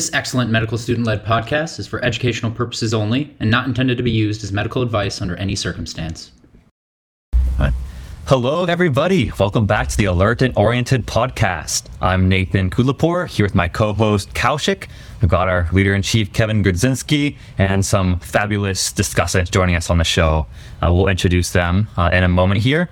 This excellent medical student led podcast is for educational purposes only and not intended to be used as medical advice under any circumstance. Hello, everybody. Welcome back to the Alert and Oriented podcast. I'm Nathan Kudlapur here with my co host Koushik. We've got our leader in chief, Kevin Grudzinski, and some fabulous discussants joining us on the show. Uh, we'll introduce them uh, in a moment here.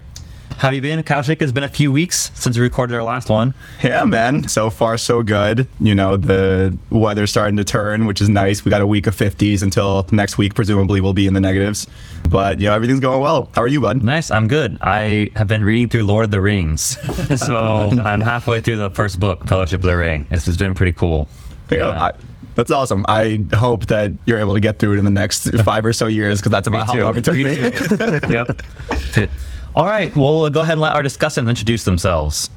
How have you been, Koushik? It's been a few weeks since we recorded our last one. Yeah, man. So far, so good. You know, the weather's starting to turn, which is nice. We got a week of 50s until next week, presumably, we'll be in the negatives. But, you know, everything's going well. How are you, bud? Nice. I'm good. I have been reading through Lord of the Rings. so I'm halfway through the first book, Fellowship of the Ring. It's been pretty cool. Yeah. I, that's awesome. I hope that you're able to get through it in the next five or so years because that's about how long it took me. yep. All right. Well, we'll go ahead and let our discussants introduce themselves.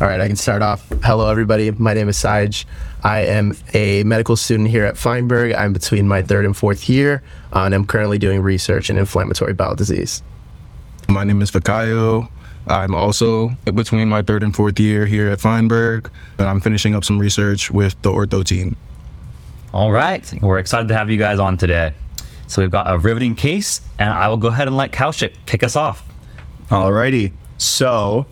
All right, I can start off. Hello, everybody. My name is Saj. I am a medical student here at Feinberg. I'm between my third and fourth year, uh, and I'm currently doing research in inflammatory bowel disease. My name is Fikayo. I'm also between my third and fourth year here at Feinberg, and I'm finishing up some research with the ortho team. All right. We're excited to have you guys on today. So we've got a riveting case, and I will go ahead and let Koushik kick us off. Alrighty. So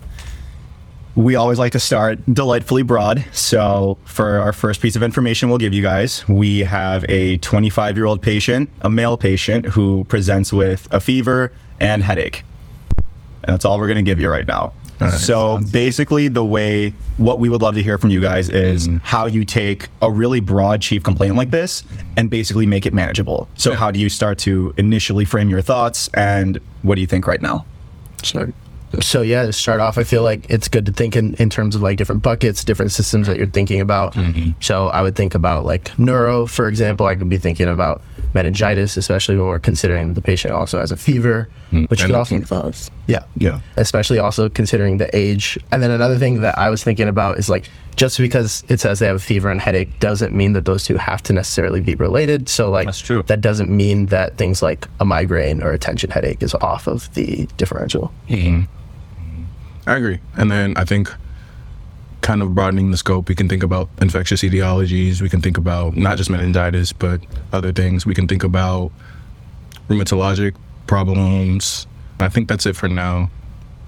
we always like to start delightfully broad. So for our first piece of information we'll give you guys, we have a 25 year old patient, a male patient who presents with a fever and headache. And that's all we're going to give you right now. Right. So basically, the way what we would love to hear from you guys is mm-hmm. how you take a really broad chief complaint like this and basically make it manageable. So, how do you start to initially frame your thoughts, and what do you think right now? So, so yeah, to start off, I feel like it's good to think in, in terms of like different buckets, different systems that you're thinking about. Mm-hmm. So I would think about like neuro, for example. I could be thinking about meningitis, especially when we're considering the patient also has a fever, mm. which could also involve. Yeah, yeah. Especially also considering the age. And then another thing that I was thinking about is like just because it says they have a fever and headache doesn't mean that those two have to necessarily be related. So like that's true. That doesn't mean that things like a migraine or a tension headache is off of the differential. Mm-hmm. I agree. And then I think kind of broadening the scope, we can think about infectious etiologies. We can think about not just meningitis, but other things. We can think about rheumatologic problems. I think that's it for now.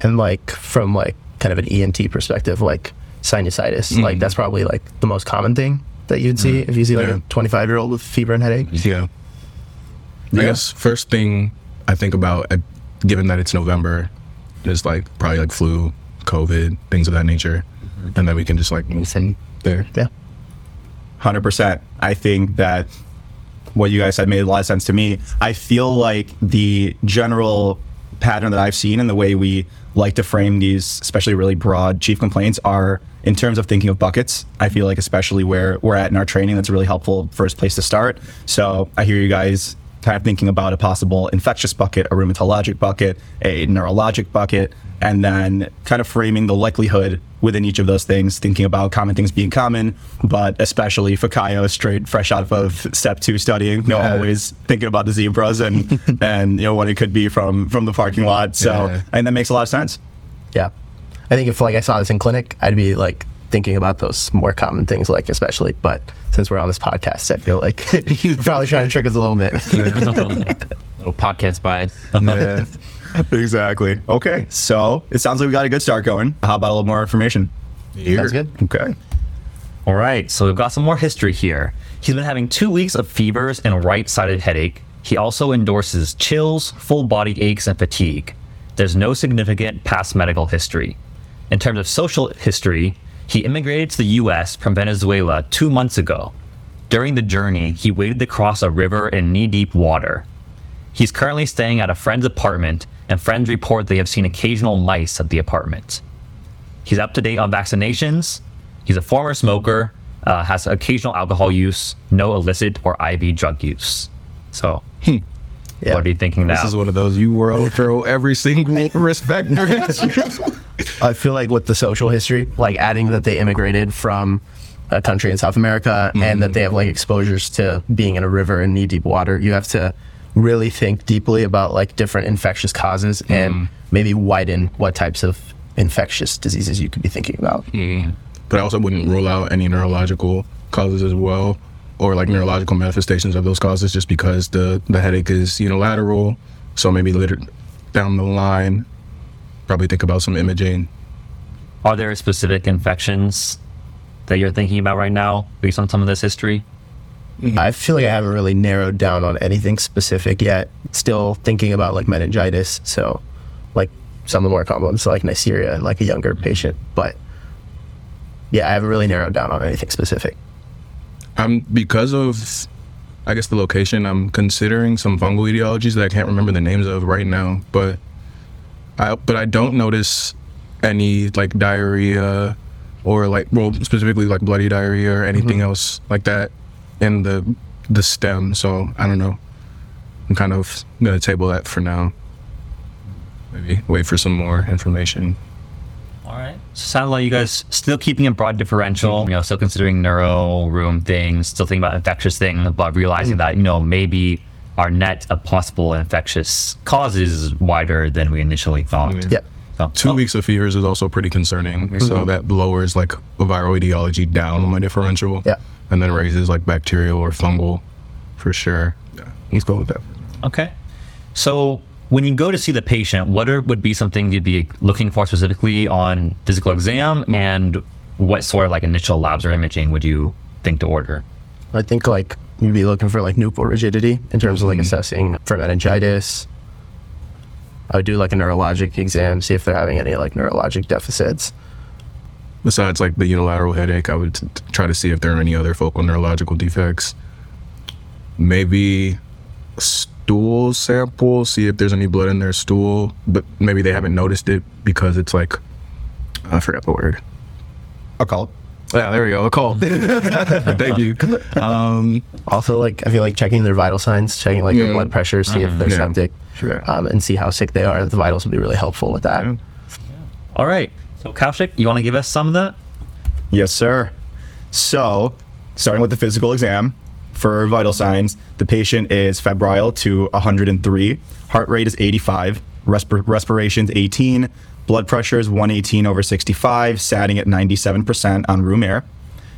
And like from like kind of an ENT perspective, like sinusitis, mm-hmm. like that's probably like the most common thing that you'd see mm-hmm. if you see like yeah. a 25 year old with fever and headache. Yeah. I guess first thing I think about, uh, given that it's November, is like probably like flu, COVID, things of that nature and then we can just like move there. Yeah. 100%. I think that what you guys said made a lot of sense to me. I feel like the general pattern that I've seen and the way we like to frame these, especially really broad chief complaints, are in terms of thinking of buckets. I feel like, especially where we're at in our training, that's a really helpful first place to start. So I hear you guys kind of thinking about a possible infectious bucket, a rheumatologic bucket, a neurologic bucket, and then kind of framing the likelihood within each of those things, thinking about common things being common, but especially for Kaio, straight fresh out of step two studying, you know, yeah. always thinking about the zebras and and you know what it could be from from the parking lot. So yeah. I think that makes a lot of sense. Yeah. I think if like I saw this in clinic, I'd be like thinking about those more common things, like especially. But since we're on this podcast, I feel like he's probably trying to trick us a little bit. little podcast bias. Yeah. exactly. Okay, so it sounds like we got a good start going. How about a little more information? Here. Sounds good. Okay. All right, so we've got some more history here. He's been having two weeks of fevers and right-sided headache. He also endorses chills, full body aches, and fatigue. There's no significant past medical history. In terms of social history, he immigrated to the US from Venezuela two months ago. During the journey, he waded across a river in knee deep water. He's currently staying at a friend's apartment, and friends report they have seen occasional mice at the apartment. He's up to date on vaccinations. He's a former smoker, uh, has occasional alcohol use, no illicit or IV drug use. So, hmm. yeah. what are you thinking now? This is one of those you were throw every single risk factor. I feel like with the social history, like adding that they immigrated from a country in South America mm-hmm. and that they have like exposures to being in a river and knee deep water, you have to really think deeply about like different infectious causes mm-hmm. and maybe widen what types of infectious diseases you could be thinking about. Mm-hmm. But I also wouldn't rule out any neurological causes as well, or like neurological manifestations of those causes, just because the the headache is unilateral. So maybe later down the line, probably think about some imaging. Are there specific infections that you're thinking about right now based on some of this history? Mm-hmm. I feel like I haven't really narrowed down on anything specific yet. Still thinking about like meningitis. So, like some of the more common ones, like Neisseria, like a younger patient. But yeah, I haven't really narrowed down on anything specific. I'm because of, I guess the location. I'm considering some fungal etiologies that I can't remember the names of right now, but I but I don't notice any like diarrhea or like well specifically like bloody diarrhea or anything mm-hmm. else like that in the the stem. So I don't know. I'm kind of gonna table that for now. Maybe wait for some more information. All right. So sounds like you guys still keeping a broad differential, mm-hmm. you know, still considering neuro rheum things, still thinking about infectious things, but realizing mm-hmm. that, you know, maybe our net of possible infectious causes is wider than we initially thought. Mm-hmm. Yeah. So, Two oh, weeks of fevers is also pretty concerning. So that lowers like a viral etiology down on my differential. Yeah. And then raises like bacterial or fungal for sure. Yeah. Let's go with that. Okay. So when you go to see the patient, what are, would be something you'd be looking for specifically on physical exam and what sort of like initial labs or imaging would you think to order? I think like you'd be looking for like nuchal rigidity in terms of like mm-hmm. assessing for meningitis. I would do like a neurologic exam, see if they're having any like neurologic deficits. Besides like the unilateral headache, I would t- t- try to see if there are any other focal neurological defects. Maybe stool sample, see if there's any blood in their stool, but maybe they haven't noticed it because it's like I forgot the word. occult. Yeah, there we go. Occult. Thank you. Um, Also, like I feel like checking their vital signs, checking like their blood pressure, see if they're Yeah. septic, Sure. um, and see how sick they are. The vitals would be really helpful with that. Yeah. All right. So Koushik, you want to give us some of that? Yes, sir. So, starting with the physical exam, for vital signs, the patient is febrile to 103, heart rate is 85, resp- respiration's 18, blood pressure is 118 over 65, satting at 97% on room air.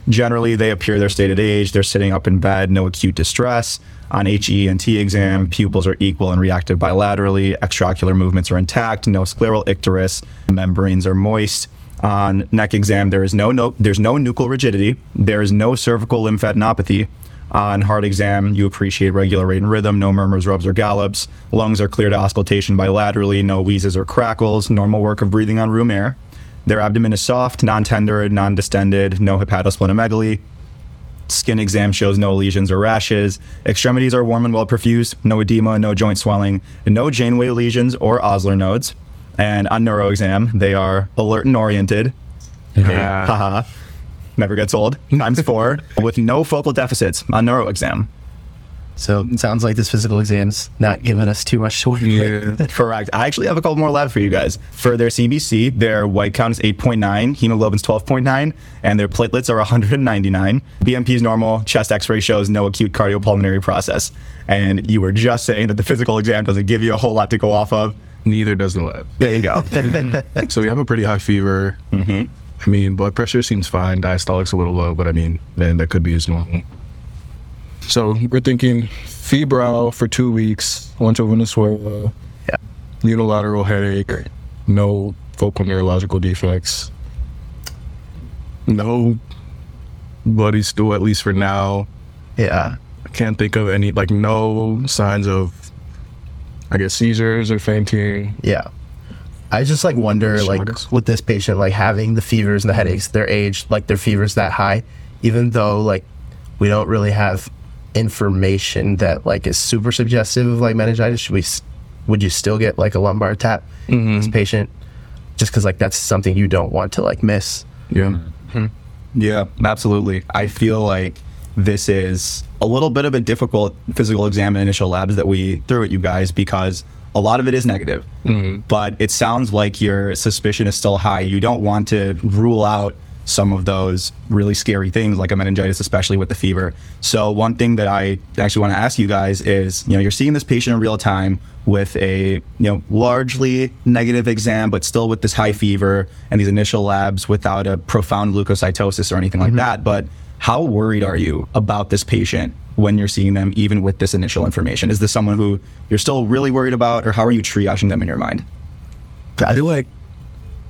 Generally, they appear their stated age, they're sitting up in bed, no acute distress. On HE and T exam, pupils are equal and reactive bilaterally, extraocular movements are intact, no scleral icterus, membranes are moist. On neck exam, there is no, no there's no nuchal rigidity, there is no cervical lymphadenopathy. On heart exam, you appreciate regular rate and rhythm, no murmurs, rubs, or gallops. Lungs are clear to auscultation bilaterally, no wheezes or crackles, normal work of breathing on room air. Their abdomen is soft, non-tender, non-distended, no hepatosplenomegaly. Skin exam shows no lesions or rashes. Extremities are warm and well perfused, no edema, no joint swelling, no Janeway lesions or Osler nodes. And on neuro exam, they are alert and oriented. Yeah. Haha. Never gets old. Times four. with no focal deficits on neuro exam. So it sounds like this physical exam's not giving us too much to work with. Yeah. Correct. I actually have a couple more labs for you guys. For their CBC, their white count is 8.9, hemoglobin's 12.9, and their platelets are 199. BMP is normal. Chest X-ray shows no acute cardiopulmonary process. And you were just saying that the physical exam doesn't give you a whole lot to go off of. Neither does the lab. There you go. So we have a pretty high fever. Mm-hmm. I mean, blood pressure seems fine. Diastolic's a little low, but I mean, then that could be as normal. So we're thinking febrile for two weeks, lunch over Venezuela, Yeah. unilateral headache, no focal neurological defects, no bloody stool, at least for now. Yeah. I can't think of any, like, no signs of, I guess, seizures or fainting. Yeah. I just like wonder like with this patient like having the fevers and the mm-hmm. headaches, their age, like their fevers that high, even though like we don't really have information that like is super suggestive of like meningitis, should we would you still get like a lumbar tap mm-hmm. this patient just cuz like that's something you don't want to like miss. Yeah. Mm-hmm. Yeah, absolutely. I feel like this is a little bit of a difficult physical exam and initial labs that we threw at you guys because a lot of it is negative. Mm-hmm. But it sounds like your suspicion is still high. You don't want to rule out some of those really scary things like a meningitis, especially with the fever. So one thing that I actually want to ask you guys is, you know, you're seeing this patient in real time with a, you know, largely negative exam, but still with this high fever and these initial labs without a profound leukocytosis or anything like mm-hmm. that. But How worried are you about this patient when you're seeing them, even with this initial information? Is this someone who you're still really worried about, or how are you triaging them in your mind? I feel like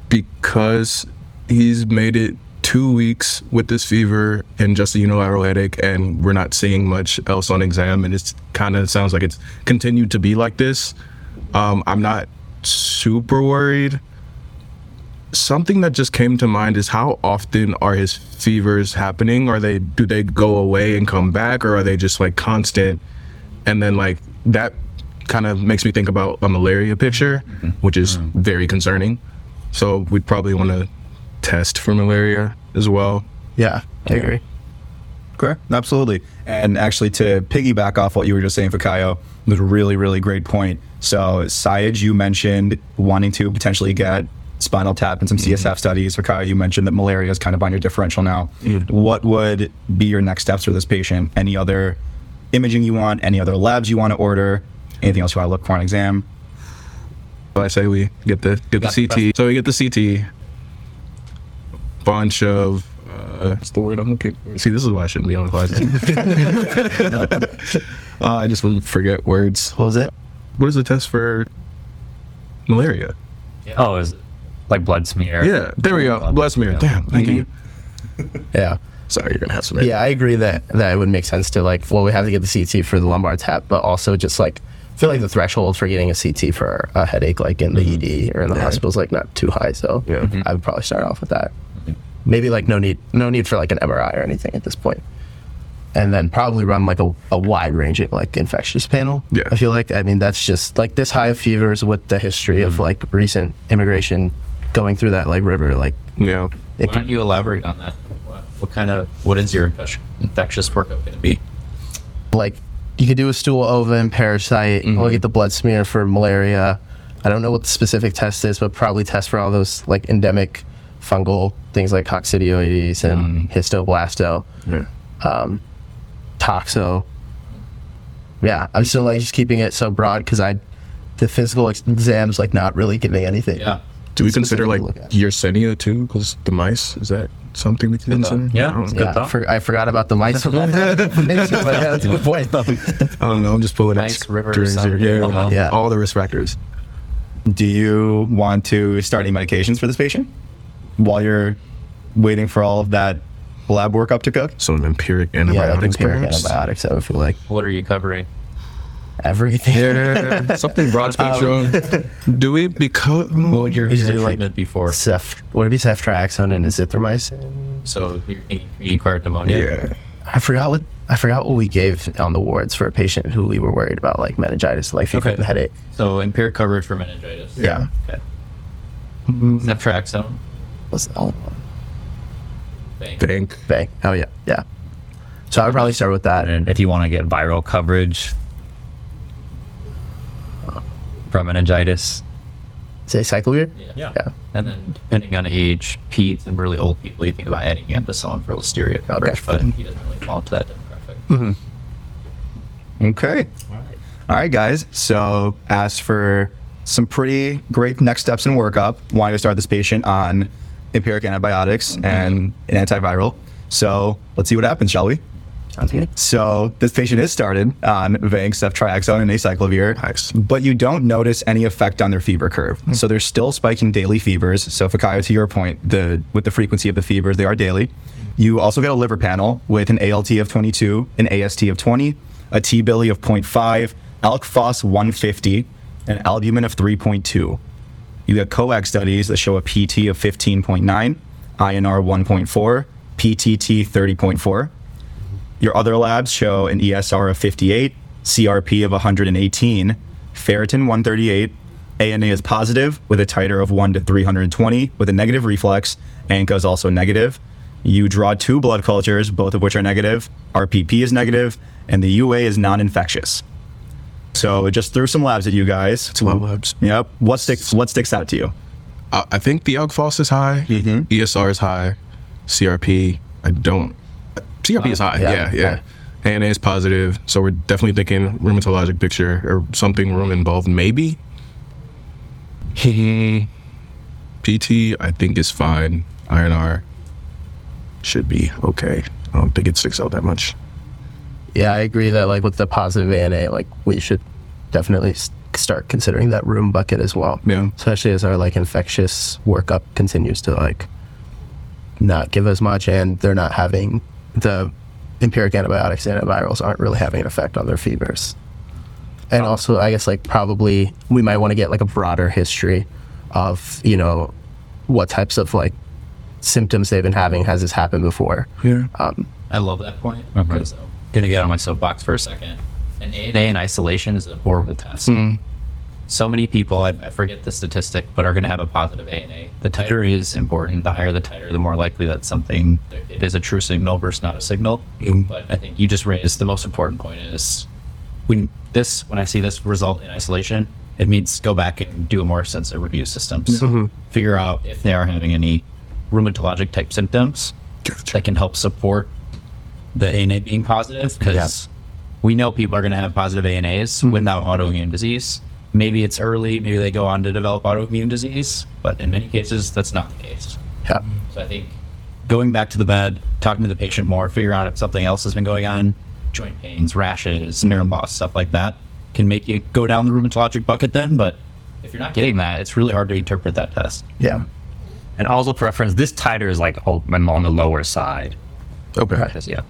because he's made it two weeks with this fever and just a unilateral headache, and we're not seeing much else on exam, and it's kind of sounds like it's continued to be like this. Um, I'm not super worried. Something that just came to mind is how often are his fevers happening? Are they do they go away and come back, or are they just like constant? And then like that kind of makes me think about a malaria picture, which is very concerning. So we'd probably want to test for malaria as well. Yeah, I agree. Correct. Absolutely. And actually, to piggyback off what you were just saying, Fikayo, was a really, really great point. So, Syed, you mentioned wanting to potentially get spinal tap and some mm-hmm. CSF studies. Fikayo, you mentioned that malaria is kind of on your differential now. What would be your next steps for this patient? Any other imaging you want? Any other labs you want to order? Anything else you want to look for on exam? I say we get the get the CT. So we get the CT. Bunch of uh, what's the word I'm looking for? See, this is why I shouldn't be on class. uh, I just wouldn't forget words. What was it? What is the test for malaria? Oh, is it like blood smear? Yeah, there we go. Blood smear. Damn, thank you. Yeah. Sorry, you're gonna have some. Yeah, I agree that that it would make sense to like well we have to get the CT for the lumbar tap, but also just like I feel like the threshold for getting a CT for a headache like in the ED or in the hospital is like not too high. So Yeah. I would probably start off with that. Maybe like no need no need for like an MRI or anything at this point. And then probably run like a, a wide ranging like infectious panel. Yeah. I feel like I mean that's just like this high of fevers with the history of mm-hmm. like recent immigration going through that like river like Yeah. it Why don't you elaborate on that? What, what kind of what is your infec- infectious workup going to be? like you could do a stool ova and parasite mm-hmm. look at the blood smear for malaria i don't know what the specific test is but probably test for all those like endemic fungal things like coccidioides and histoblasto um, toxo yeah i'm still like just keeping it so broad because i the physical ex- exams like not really giving anything Yeah. Do we consider like Specifically. Yersinia too? Because the mice is that something we can consider? Yeah. I Good yeah, thought. for, I forgot about the mice. That's a good point. I don't know. I'm just pulling Nice at river strings sound. Yeah. Yeah. all the risk factors. Do you want to start any medications for this patient while you're waiting for all of that lab workup to cook? Some empiric Yeah, like antibiotics, empiric perhaps. antibiotics. I would feel like What are you covering? everything. Yeah, something broad um, spectrum. Do we because What would your, You your do, like, treatment be? Cef, would it be ceftriaxone and azithromycin? So you're you acquired pneumonia. yeah, I forgot what I forgot what we gave on the wards for a patient who we were worried about, like meningitis, like fever Okay. and headache. So empiric coverage for meningitis. Yeah. Okay. Ceftriaxone. What's the other one? Thank. think Bang. Oh yeah, yeah. So I would probably start with that. And if you want to get viral coverage from meningitis, Say cyclovir. Yeah. Yeah. yeah. And then depending on age, peds and really old people, you think about adding ampicillin for listeria coverage, but he doesn't really fall into that demographic. Mm-hmm. Okay. All right, guys. So, as for some pretty great next steps in workup, wanting to start this patient on empiric antibiotics and an antiviral. So, let's see what happens, shall we? Sounds good. So, this patient is started on Vanc, ceftriaxone, and acyclovir, Nice. but you don't notice any effect on their fever curve. Hmm. So, they're still spiking daily fevers. So, Fikayo, to your point, the with the frequency of the fevers, they are daily. You also get a liver panel with an ALT of 22, an AST of 20, a T bili of 0.5, ALK Phos 150, and albumin of 3.2. You get coag studies that show a PT of 15.9, INR 1.4, PTT 30.4. Your other labs show an ESR of 58, CRP of 118, ferritin 138, ANA is positive with a titer of 1 to 320 with a negative reflex. ANCA is also negative. You draw two blood cultures, both of which are negative. RPR is negative, and the UA is non infectious. So just threw some labs at you guys. of labs. Yep. What sticks? What sticks out to you? I, I think the alk is high. Mhm. ESR is high. CRP, I don't. CRP is high. Yeah, Yeah, yeah. yeah. ANA is positive, so we're definitely thinking rheumatologic picture or something rheum involved. Maybe. PT, I think is fine. INR should be okay. I don't think it sticks out that much. Yeah, I agree that like with the positive ANA, like we should definitely start considering that rheum bucket as well. Yeah. Especially as our like infectious workup continues to like not give as much, and they're not having the empiric antibiotics, and antivirals aren't really having an effect on their fevers. And also, I guess like probably we might want to get like a broader history of you know what types of like symptoms they've been having. Has this happened before? Yeah. Um, I love that point. Because I'm gonna get on my soapbox for a second. An ANA in isolation is a horrible test. Mm-hmm. So many people, I, I forget the statistic, but are going to have a positive ANA. The titer is important. The higher the titer, the more likely that something it is a true signal versus not a signal. Mm-hmm. But I think you just raised the most important point is when this when I see this result in isolation, it means go back and do a more sensitive review systems. Mm-hmm. Figure out if they are having any rheumatologic type symptoms that can help support the ANA being positive because we know people are going to have positive ANAs mm-hmm. without autoimmune disease. Maybe it's early, maybe they go on to develop autoimmune disease, but in many cases, that's not the case. yeah. So I think going back to the bed, talking to the patient more, figuring out if something else has been going on, joint pains, rashes, nerve loss, stuff like that, can make you go down the rheumatologic bucket then. But if you're not getting that, it's really hard to interpret that test. Yeah. And also for reference, this titer is like oh, I'm on the lower side. Okay. Just, yeah.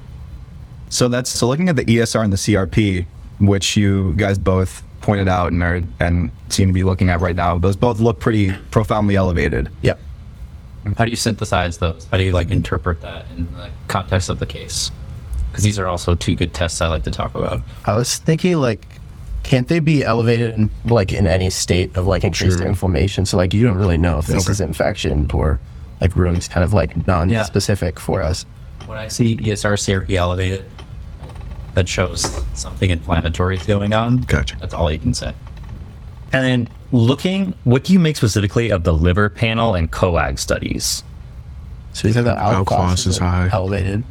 So that's so looking at the ESR and the CRP, which you guys both pointed out and are and seem to be looking at right now. Those both look pretty profoundly elevated. Yep. How do you synthesize those? How do you like interpret that in the context of the case? Because these are also two good tests I like to talk about. I was thinking like, can't they be elevated in like in any state of like increased inflammation? So like you don't really know if this Okay. is infection or like rooms kind of like non-specific for us. When I see ESR CRP elevated, that shows something inflammatory is going on. Gotcha. That's all you can say. And then looking, what do you make specifically of the liver panel and coag studies? So you said the Alk alk is high. elevated.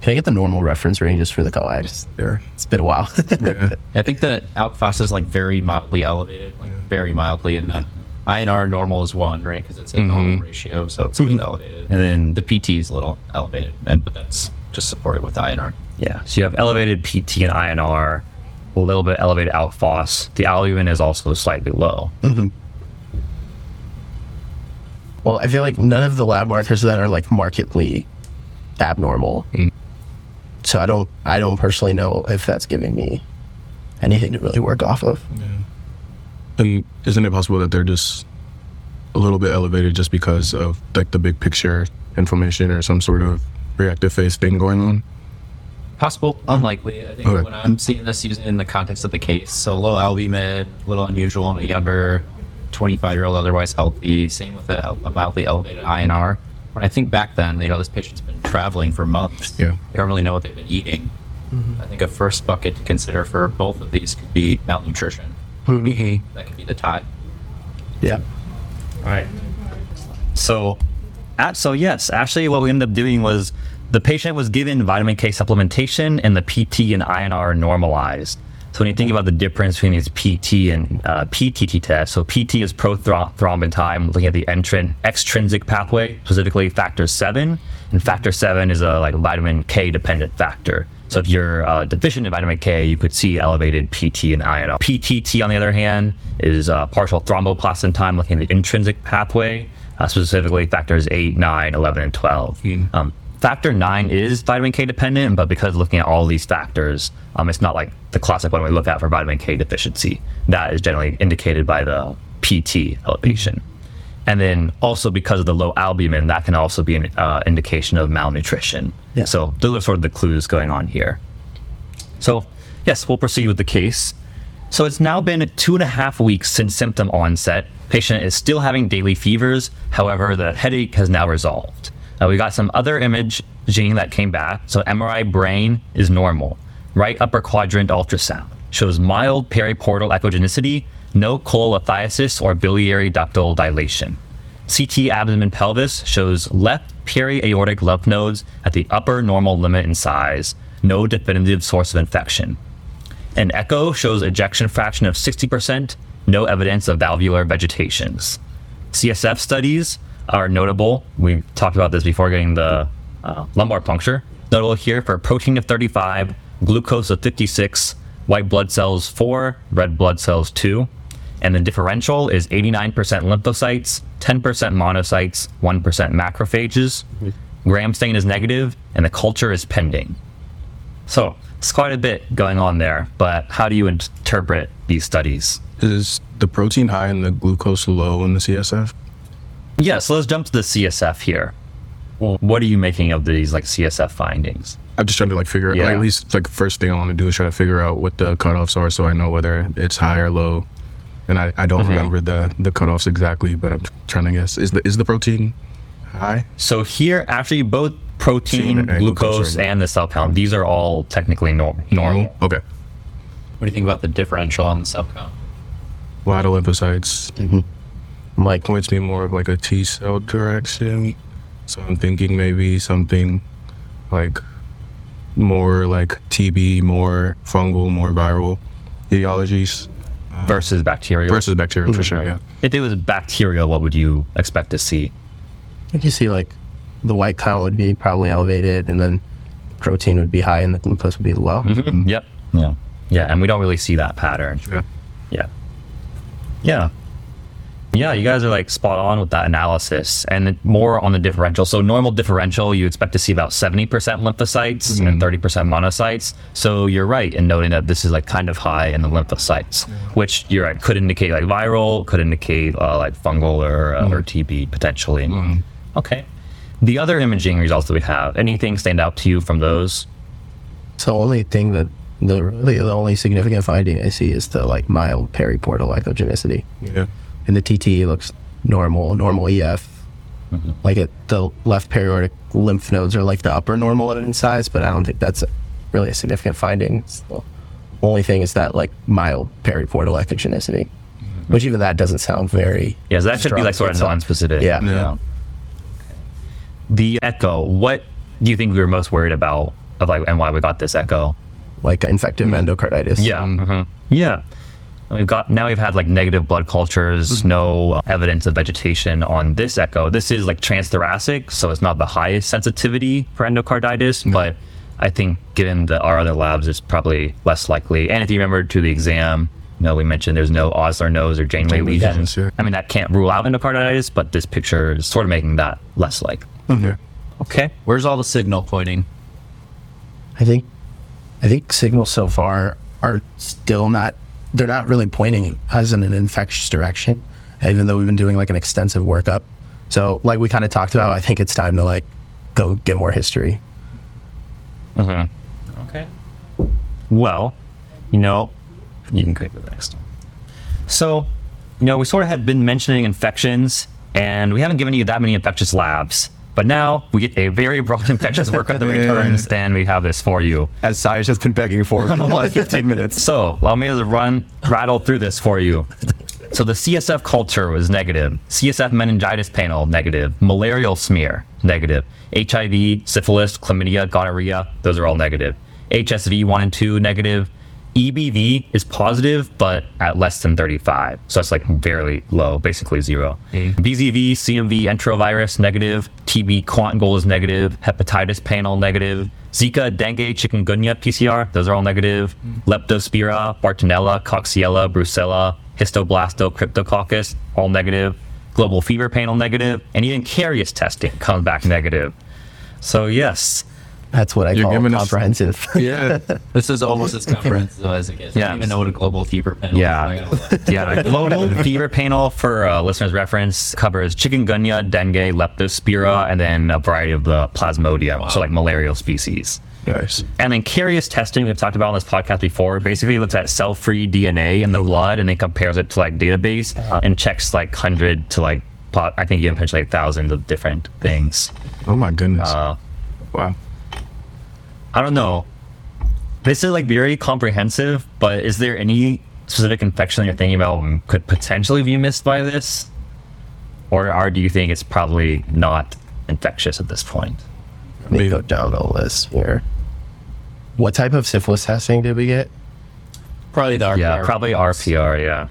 Can I get the normal reference ranges for the coags? There. It's been a while. Yeah. I think that alk is like very mildly elevated, like very mildly, and then INR normal is one, right? Because it's a normal mm-hmm. ratio, so it's really elevated. And then the PT is a little elevated, and but that's just supported with INR. Yeah. So you have elevated PT and INR, a little bit elevated alk phos. The albumin is also slightly low. Mm-hmm. well, I feel like none of the lab markers that are like markedly abnormal. Mm. So I don't, I don't personally know if that's giving me anything to really work off of. And isn't it possible that they're just a little bit elevated just because of like the big picture inflammation or some sort of reactive phase thing going on? Possible, oh. unlikely. I think Okay. when I'm seeing this using in the context of the case, so low albumin, a little unusual in a younger 25 year old, otherwise healthy. Same with a, a mildly elevated INR. When I think back then, you know, this patient's been traveling for months. Yeah. They don't really know what they've been eating. Mm-hmm. I think a first bucket to consider for both of these could be malnutrition. That could be the tie. Yeah. All right. So, at, so yes, actually, what we ended up doing was the patient was given vitamin K supplementation, and the PT and INR normalized. So when you think about the difference between these PT and uh, PTT tests, so PT is prothrombin time, looking at the entrin- extrinsic pathway, specifically factor seven, and factor seven is a like vitamin K dependent factor. So if you're uh, deficient in vitamin K, you could see elevated PT and INR. PTT, on the other hand, is uh, partial thromboplastin time, looking at the intrinsic pathway, uh, specifically factors 8, 9, 11, and 12. Um, factor 9 is vitamin K dependent, but because looking at all these factors, um, it's not like the classic one we look at for vitamin K deficiency. That is generally indicated by the PT elevation. And then also because of the low albumin, that can also be an uh, indication of malnutrition. Yeah. So those are sort of the clues going on here. So, yes, we'll proceed with the case. So it's now been two and a half weeks since symptom onset. Patient is still having daily fevers. However, the headache has now resolved. Uh, we got some other imaging that came back. So MRI brain is normal. Right upper quadrant ultrasound shows mild periportal echogenicity, no cholelithiasis or biliary ductal dilation. CT abdomen pelvis shows left periaortic lymph nodes at the upper normal limit in size, no definitive source of infection. An echo shows ejection fraction of 60%, no evidence of valvular vegetations. CSF studies are notable. We talked about this before getting the uh, lumbar puncture. Notable here for protein of 35, glucose of 56, white blood cells 4, red blood cells 2. And the differential is 89% lymphocytes, 10% monocytes, 1% macrophages. Gram stain is negative, and the culture is pending. So it's quite a bit going on there, but how do you interpret these studies? Is the protein high and the glucose low in the CSF? Yeah, so let's jump to the CSF here. What are you making of these like CSF findings? I'm just trying to like figure Yeah. like, at least like first thing I want to do is try to figure out what the cutoffs are so I know whether it's high or low. And I, I don't Mm-hmm. remember the the cutoffs exactly, but I'm trying to guess. Is the is the protein high? So here, actually, both protein, and glucose, glucose and the cell count, these are all technically normal. Normal. Okay. What do you think about the differential on the cell count? Vital lymphocytes I'm like, points me more of like a T cell direction. So I'm thinking maybe something like more like TB, more fungal, more viral etiologies Versus bacterial. versus bacterial for mm-hmm. sure. Yeah. If it was bacterial, what would you expect to see? I can see like the white count would be probably elevated, and then protein would be high, and the glucose would be low. Mm-hmm. Mm-hmm. Yep. Yeah. Yeah, and we don't really see that pattern. Yeah. Yeah. Yeah. Yeah, you guys are like spot on with that analysis and more on the differential. So normal differential, you expect to see about 70% lymphocytes and 30% monocytes. So you're right in noting that this is like kind of high in the lymphocytes, which you're right, could indicate like viral, could indicate uh, like fungal or, uh, or TB potentially. Okay. The other imaging results that we have, anything stand out to you from those? So only thing that the really the only significant finding I see is the like mild periportal echogenicity. Yeah. And the TT looks normal, normal EF. Mm-hmm. Like it, the left periaortic lymph nodes are like the upper normal in size, but I don't think that's a, really a significant finding. It's the only thing is that like mild periportal echogenicity, mm-hmm. which even that doesn't sound very. Yeah, so that should be like sort of for non-specific. Yeah. Yeah. The echo. What do you think we were most worried about of like and why we got this echo? like infective mm-hmm. endocarditis. Yeah. mhm. Yeah. And We've got now we've had like negative blood cultures, mm-hmm. no uh, evidence of vegetation on this echo. This is like transthoracic, so it's not the highest sensitivity for endocarditis, mm-hmm. but I think given the our other labs, it's probably less likely. And if you remember to the exam, you know, we mentioned there's no Osler nodes or Janeway Janeway lesions. lesions, yeah. I mean, that can't rule out endocarditis, but this picture is sort of making that less likely. Mm-hmm. Yeah. Okay. Where's all the signal pointing? I think I think signals so far are still not they're not really pointing us in an infectious direction, even though we've been doing like an extensive workup. So like we kind of talked about, I think it's time to like go get more history. Mm-hmm. Okay. Well, you know, you can click the next one. So, you know, we sort of had been mentioning infections, and we haven't given you that many infectious labs. But now we get a very broad infectious workup that returns, and we have this for you. As Science has been begging for for the last 15 minutes. So, allow me to run, rattle through this for you. So, the CSF culture was negative. CSF meningitis panel, negative. Malarial smear, negative. HIV, syphilis, chlamydia, gonorrhea, those are all negative. HSV 1 and 2, negative. EBV is positive, but at less than 35. So that's like very low, basically zero. Mm-hmm. VZV, CMV, enterovirus, negative. TB, Quantgol is negative. Hepatitis panel, negative. Zika, dengue, chikungunya, PCR, those are all negative. Mm-hmm. Leptospira, Bartonella, Coxiella, Brucella, Histoblasto, Cryptococcus, all negative. Global fever panel. And even Karius testing comes back negative. So, yes, That's what I You're call giving us- comprehensive. Yeah. This is almost as comprehensive as it gets. I Yeah. don't even know what a global fever panel. Yeah. I gotta- yeah, global fever panel for uh, listeners' reference covers chikungunya, dengue, leptospira, and then a variety of the plasmodium, so like malarial species. nice. And then Karius testing we've talked about on this podcast before basically looks at cell-free DNA in the blood and then compares it to like database and checks like hundred to like po- I think even potentially like thousands of different things. Oh my goodness. Uh, wow. I don't know. This is like very comprehensive, but is there any specific infection you're thinking about and could potentially be missed by this? Or, or do you think it's probably not infectious at this point? Let me go down the list here. What type of syphilis testing did we get? Probably the RPR. Yeah, probably RPR, yeah.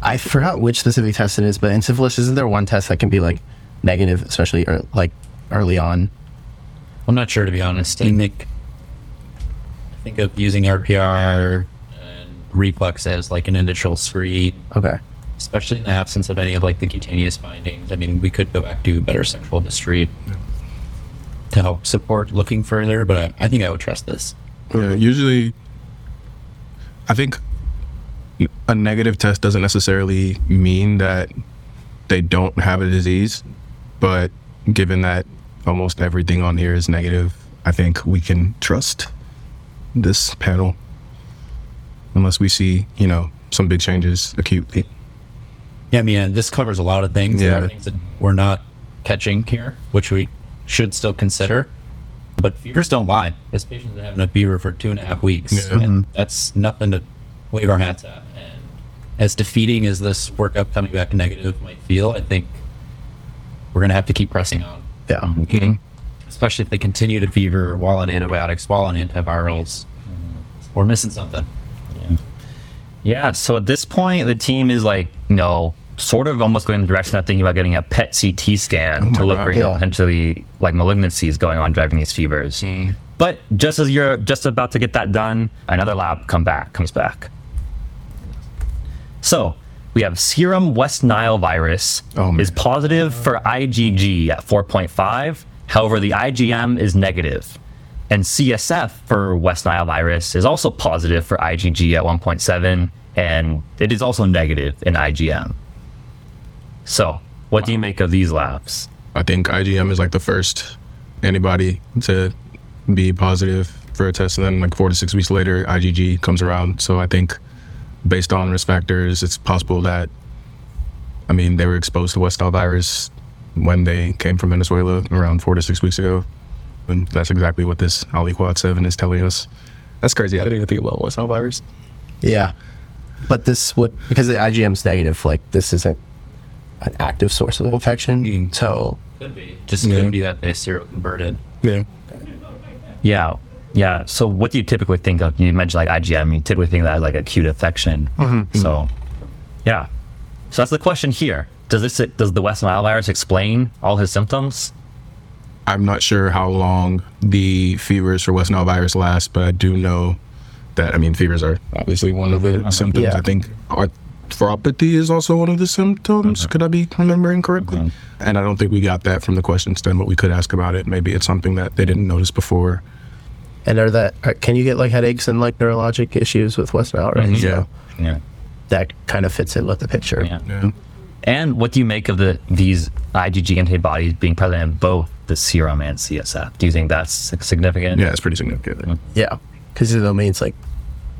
I forgot which specific test it is, but in syphilis, isn't there one test that can be like negative, especially or like early on? I'm not sure to be honest. I think I think of using RPR and reflex as like an initial screen, Okay. especially in the absence of any of like the cutaneous findings. I mean, we could go back to better sexual history to help support looking further, but I, I think I would trust this. Yeah, usually, I think a negative test doesn't necessarily mean that they don't have a disease, but given that almost everything on here is negative, I think we can trust this panel unless we see, you know, some big changes acutely. Yeah, I mean, uh, this covers a lot of things. Yeah. things that we're not catching here, which we should still consider. But fevers don't lie. This patient's been having a fever for two and a half weeks, Yeah. and that's nothing to wave our hats at. And as defeating as this workup coming back negative might feel, I think we're gonna have to keep pressing on, Yeah. Okay. especially if they continue to fever while on antibiotics, while on antivirals. We're missing something. Yeah, Yeah. so at this point, the team is like, you know, sort of almost going in the direction of thinking about getting a PET CT scan oh to look God. for Yeah. potentially like malignancies going on driving these fevers. Mm-hmm. But just as you're just about to get that done, another lab come back comes back. So we have serum West Nile virus Oh, is positive for IgG at 4.5. However, the IgM is negative. And CSF for West Nile virus is also positive for IgG at 1.7, and it is also negative in IgM. So, what do you make of these labs? I think IgM is like the first antibody to be positive for a test, and then like four to six weeks later, IgG comes around. So I think, based on risk factors, it's possible that, I mean, they were exposed to West Nile virus when they came from Venezuela around four to six weeks ago, and that's exactly what this aliquot seven is telling us. That's crazy. I didn't even think about West Nile virus. Yeah. But this would because the IgM's negative, like this isn't an active source of infection. Mm. So Could be. Just Yeah. could be that they seroconverted. Yeah. Yeah. Yeah. So, what do you typically think of? You mentioned like IgM, you typically think that like acute infection. Mm-hmm. So, yeah. So, that's the question here. Does this, does the West Nile virus explain all his symptoms? I'm not sure how long the fevers for West Nile virus last, but I do know that I mean fevers are obviously one of the symptoms. Yeah. I think arthropathy is also one of the symptoms. Could I be remembering correctly? And I don't think we got that from the question stem, but we could ask about it. Maybe it's something that they didn't notice before. And are that are, can you get like headaches and like neurologic issues with West Nile? Right. Yeah. So Yeah. that kind of fits in with the picture. Yeah. Yeah. Mm-hmm. And what do you make of the these IgG antibodies being present in both the serum and CSF? Do you think that's significant? Yeah, it's pretty significant. Mm-hmm. Yeah. Because it means like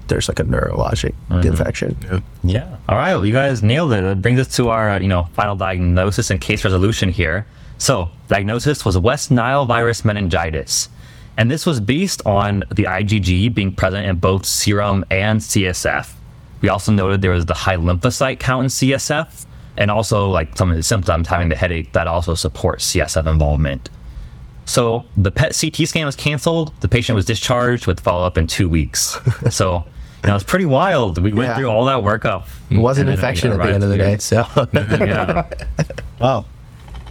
there's like a neurologic mm-hmm. infection. Yeah. Yeah. All right. Well, you guys nailed it. It brings us to our, uh, you know, final diagnosis and case resolution here. So, diagnosis was West Nile virus meningitis. And this was based on the IgG being present in both serum and CSF. We also noted there was the high lymphocyte count in CSF and also like some of the symptoms having the headache that also supports CSF involvement. So the PET CT scan was canceled. The patient was discharged with follow up in two weeks. so you know, it's pretty wild. We went Yeah. through all that workup. It was an infection at the end of the day. So. Yeah. wow.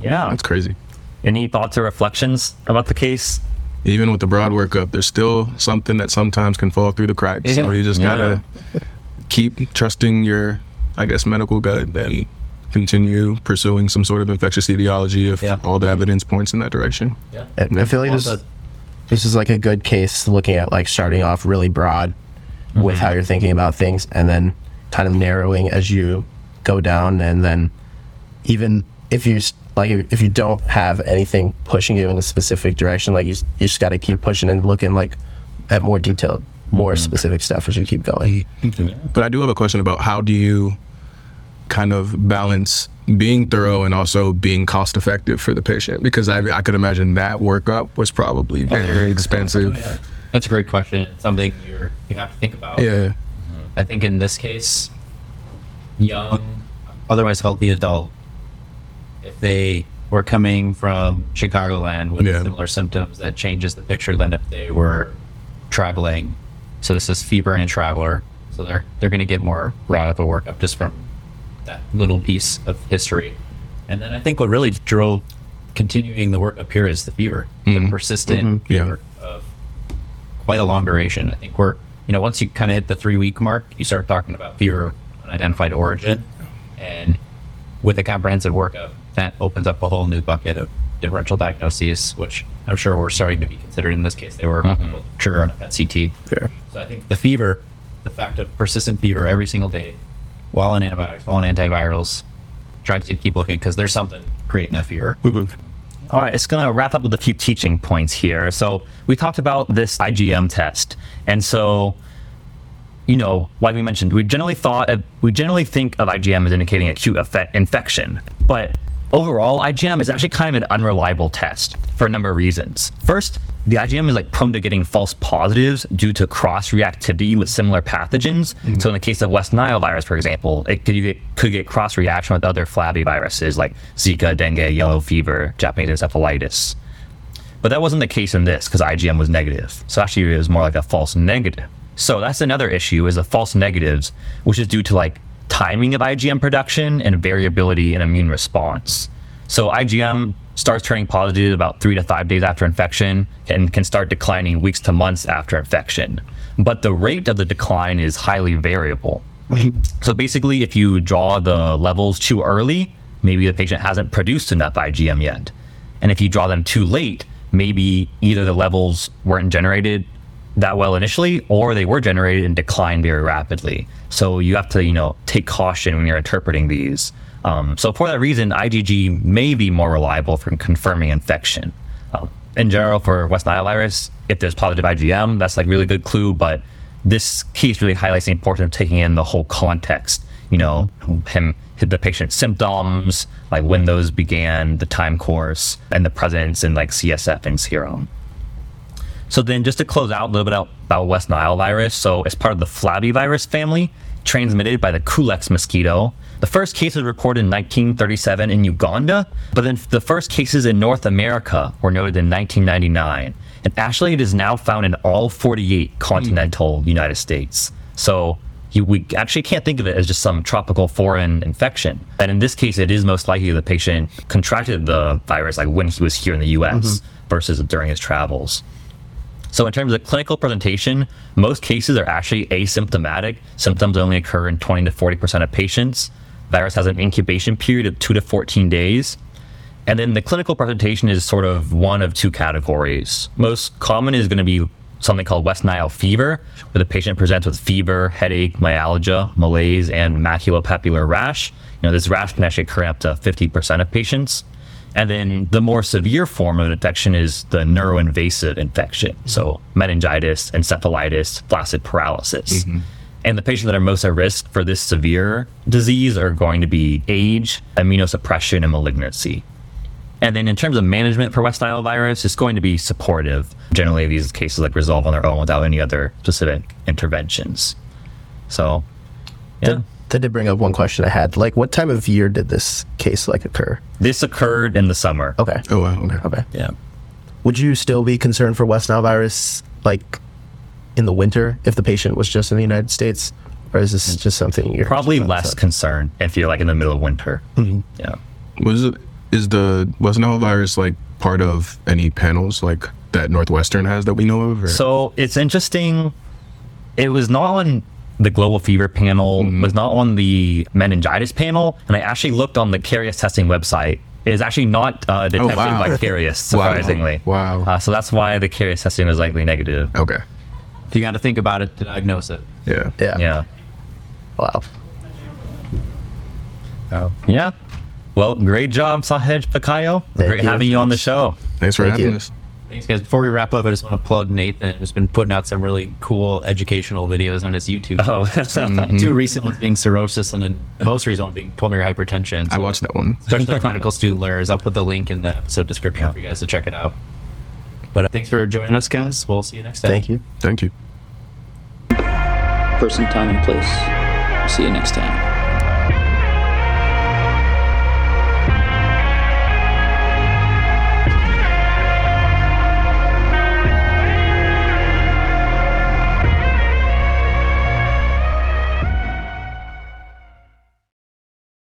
Yeah. That's crazy. Any thoughts or reflections about the case? Even with the broad workup, there's still something that sometimes can fall through the cracks. So you just gotta keep trusting your, I guess, medical gut and continue pursuing some sort of infectious etiology if Yeah. all the evidence points in that direction. And I feel like this, this is like a good case looking at like starting off really broad mm-hmm. with how you're thinking about things and then kind of narrowing as you go down and then even if you s- like if if you don't have anything pushing you in a specific direction like you, you just got to keep pushing and looking like at more detailed more mm-hmm. specific stuff as you keep going But I do have a question about how do you kind of balance being thorough and also being cost effective for the patient? Because I, I could imagine that workup was probably very expensive. That's a great question. It's something you're, you have to think about. Yeah. I think in this case, young, otherwise healthy adult, if they were coming from Chicagoland with Yeah. similar symptoms, that changes the picture than if they were traveling. So this is fever and traveler. So they're they're going to get more radical workup just from that little piece of history. And then I think what really drove continuing the work up here is the fever, the mm-hmm. persistent mm-hmm. Yeah. fever of quite a long duration. I think we're, you know, once you kind of hit the three week mark, you start talking about fever unidentified origin. And with a comprehensive workup, that opens up a whole new bucket of differential diagnoses, which I'm sure we're starting to be considered in this case. They were mm-hmm. sure on a PET CT. Fair. So I think the fever, the fact of persistent fever every single day, while on antibiotics, while on antivirals, trying to keep looking because there's something creating a fever. Mm-hmm. All right, it's going to wrap up with a few teaching points here. So we talked about this IgM test, and so you know, like we mentioned, we generally thought of, we generally think of IgM as indicating acute effect, infection, but overall, IgM is actually kind of an unreliable test for a number of reasons. First, the IgM is like prone to getting false positives due to cross reactivity with similar pathogens. Mm-hmm. So in the case of West Nile virus, for example, it could get, could get cross reaction with other flaviviruses like Zika, dengue, yellow fever, Japanese encephalitis. But that wasn't the case in this because IgM was negative. So actually, it was more like a false negative. So that's another issue is the false negatives, which is due to like timing of IgM production and variability in immune response. So IgM starts turning positive about three to five days after infection and can start declining weeks to months after infection. But the rate of the decline is highly variable. So basically, if you draw the levels too early, maybe the patient hasn't produced enough IgM yet. And if you draw them too late, maybe either the levels weren't generated that well initially or they were generated and declined very rapidly. So you have to, you know, take caution when you're interpreting these. Um, so for that reason, IgG may be more reliable for confirming infection. Um, in general, for West Nile virus, if there's positive IgM, that's like really good clue. But this case really highlights the importance of taking in the whole context. You know, him, the patient's symptoms, like when those began, the time course, and the presence in like CSF and serum. So then, just to close out a little bit about West Nile virus. So, it's part of the flavivirus family, transmitted by the Culex mosquito. The first case was reported in 1937 in Uganda, but then the first cases in North America were noted in 1999. And actually, it is now found in all 48 continental United States. So, you, we actually can't think of it as just some tropical foreign infection. And in this case, it is most likely the patient contracted the virus like when he was here in the US mm-hmm. versus during his travels. So, in terms of clinical presentation, most cases are actually asymptomatic. Symptoms only occur in 20 to 40% of patients. Virus has an incubation period of 2 to 14 days. And then the clinical presentation is sort of one of two categories. Most common is going to be something called West Nile fever, where the patient presents with fever, headache, myalgia, malaise, and maculopapular rash. You know, this rash can actually occur up to 50% of patients. And then the more severe form of infection is the neuroinvasive infection. So meningitis, encephalitis, flaccid paralysis. Mm-hmm. And the patients that are most at risk for this severe disease are going to be age, immunosuppression, and malignancy. And then in terms of management for West Nile virus, it's going to be supportive. Generally, these cases like resolve on their own without any other specific interventions. So, yeah. That did bring up one question I had. Like, what time of year did this case like occur? This occurred in the summer. Okay. Oh wow. Okay. Okay. Yeah. Would you still be concerned for West Nile virus like in the winter if the patient was just in the United States, or is this just something you're Probably less concerned if you're like in the middle of winter. Mm-hmm. Yeah. Was it is the West Nile virus like part of any panels like that Northwestern has that we know of? Or? So it's interesting. It was not on the global fever panel, was not on the meningitis panel, and I actually looked on the Karius testing website. It is actually not uh, detected wow. by Karius, surprisingly. Wow. Uh, so that's why the Karius testing was likely negative. okay. You got to think about it to diagnose it. Yeah. Yeah. Yeah. Wow. Yeah. Well, great job, Saihej Fikayo. Thank Great you. having you on the show. Thanks for Thank having you. us. Thanks, guys. Before we wrap up, I just want to plug Nathan, who's been putting out some really cool educational videos on his YouTube. Oh, Two recent ones being cirrhosis, and then the most recent one being pulmonary hypertension. I watched that one. especially for medical student learners. I'll put the link in the episode description for you guys to check it out. But uh, thanks for joining us, guys. We'll see you next time. Thank you. Thank you. person, time, and place. See you next time.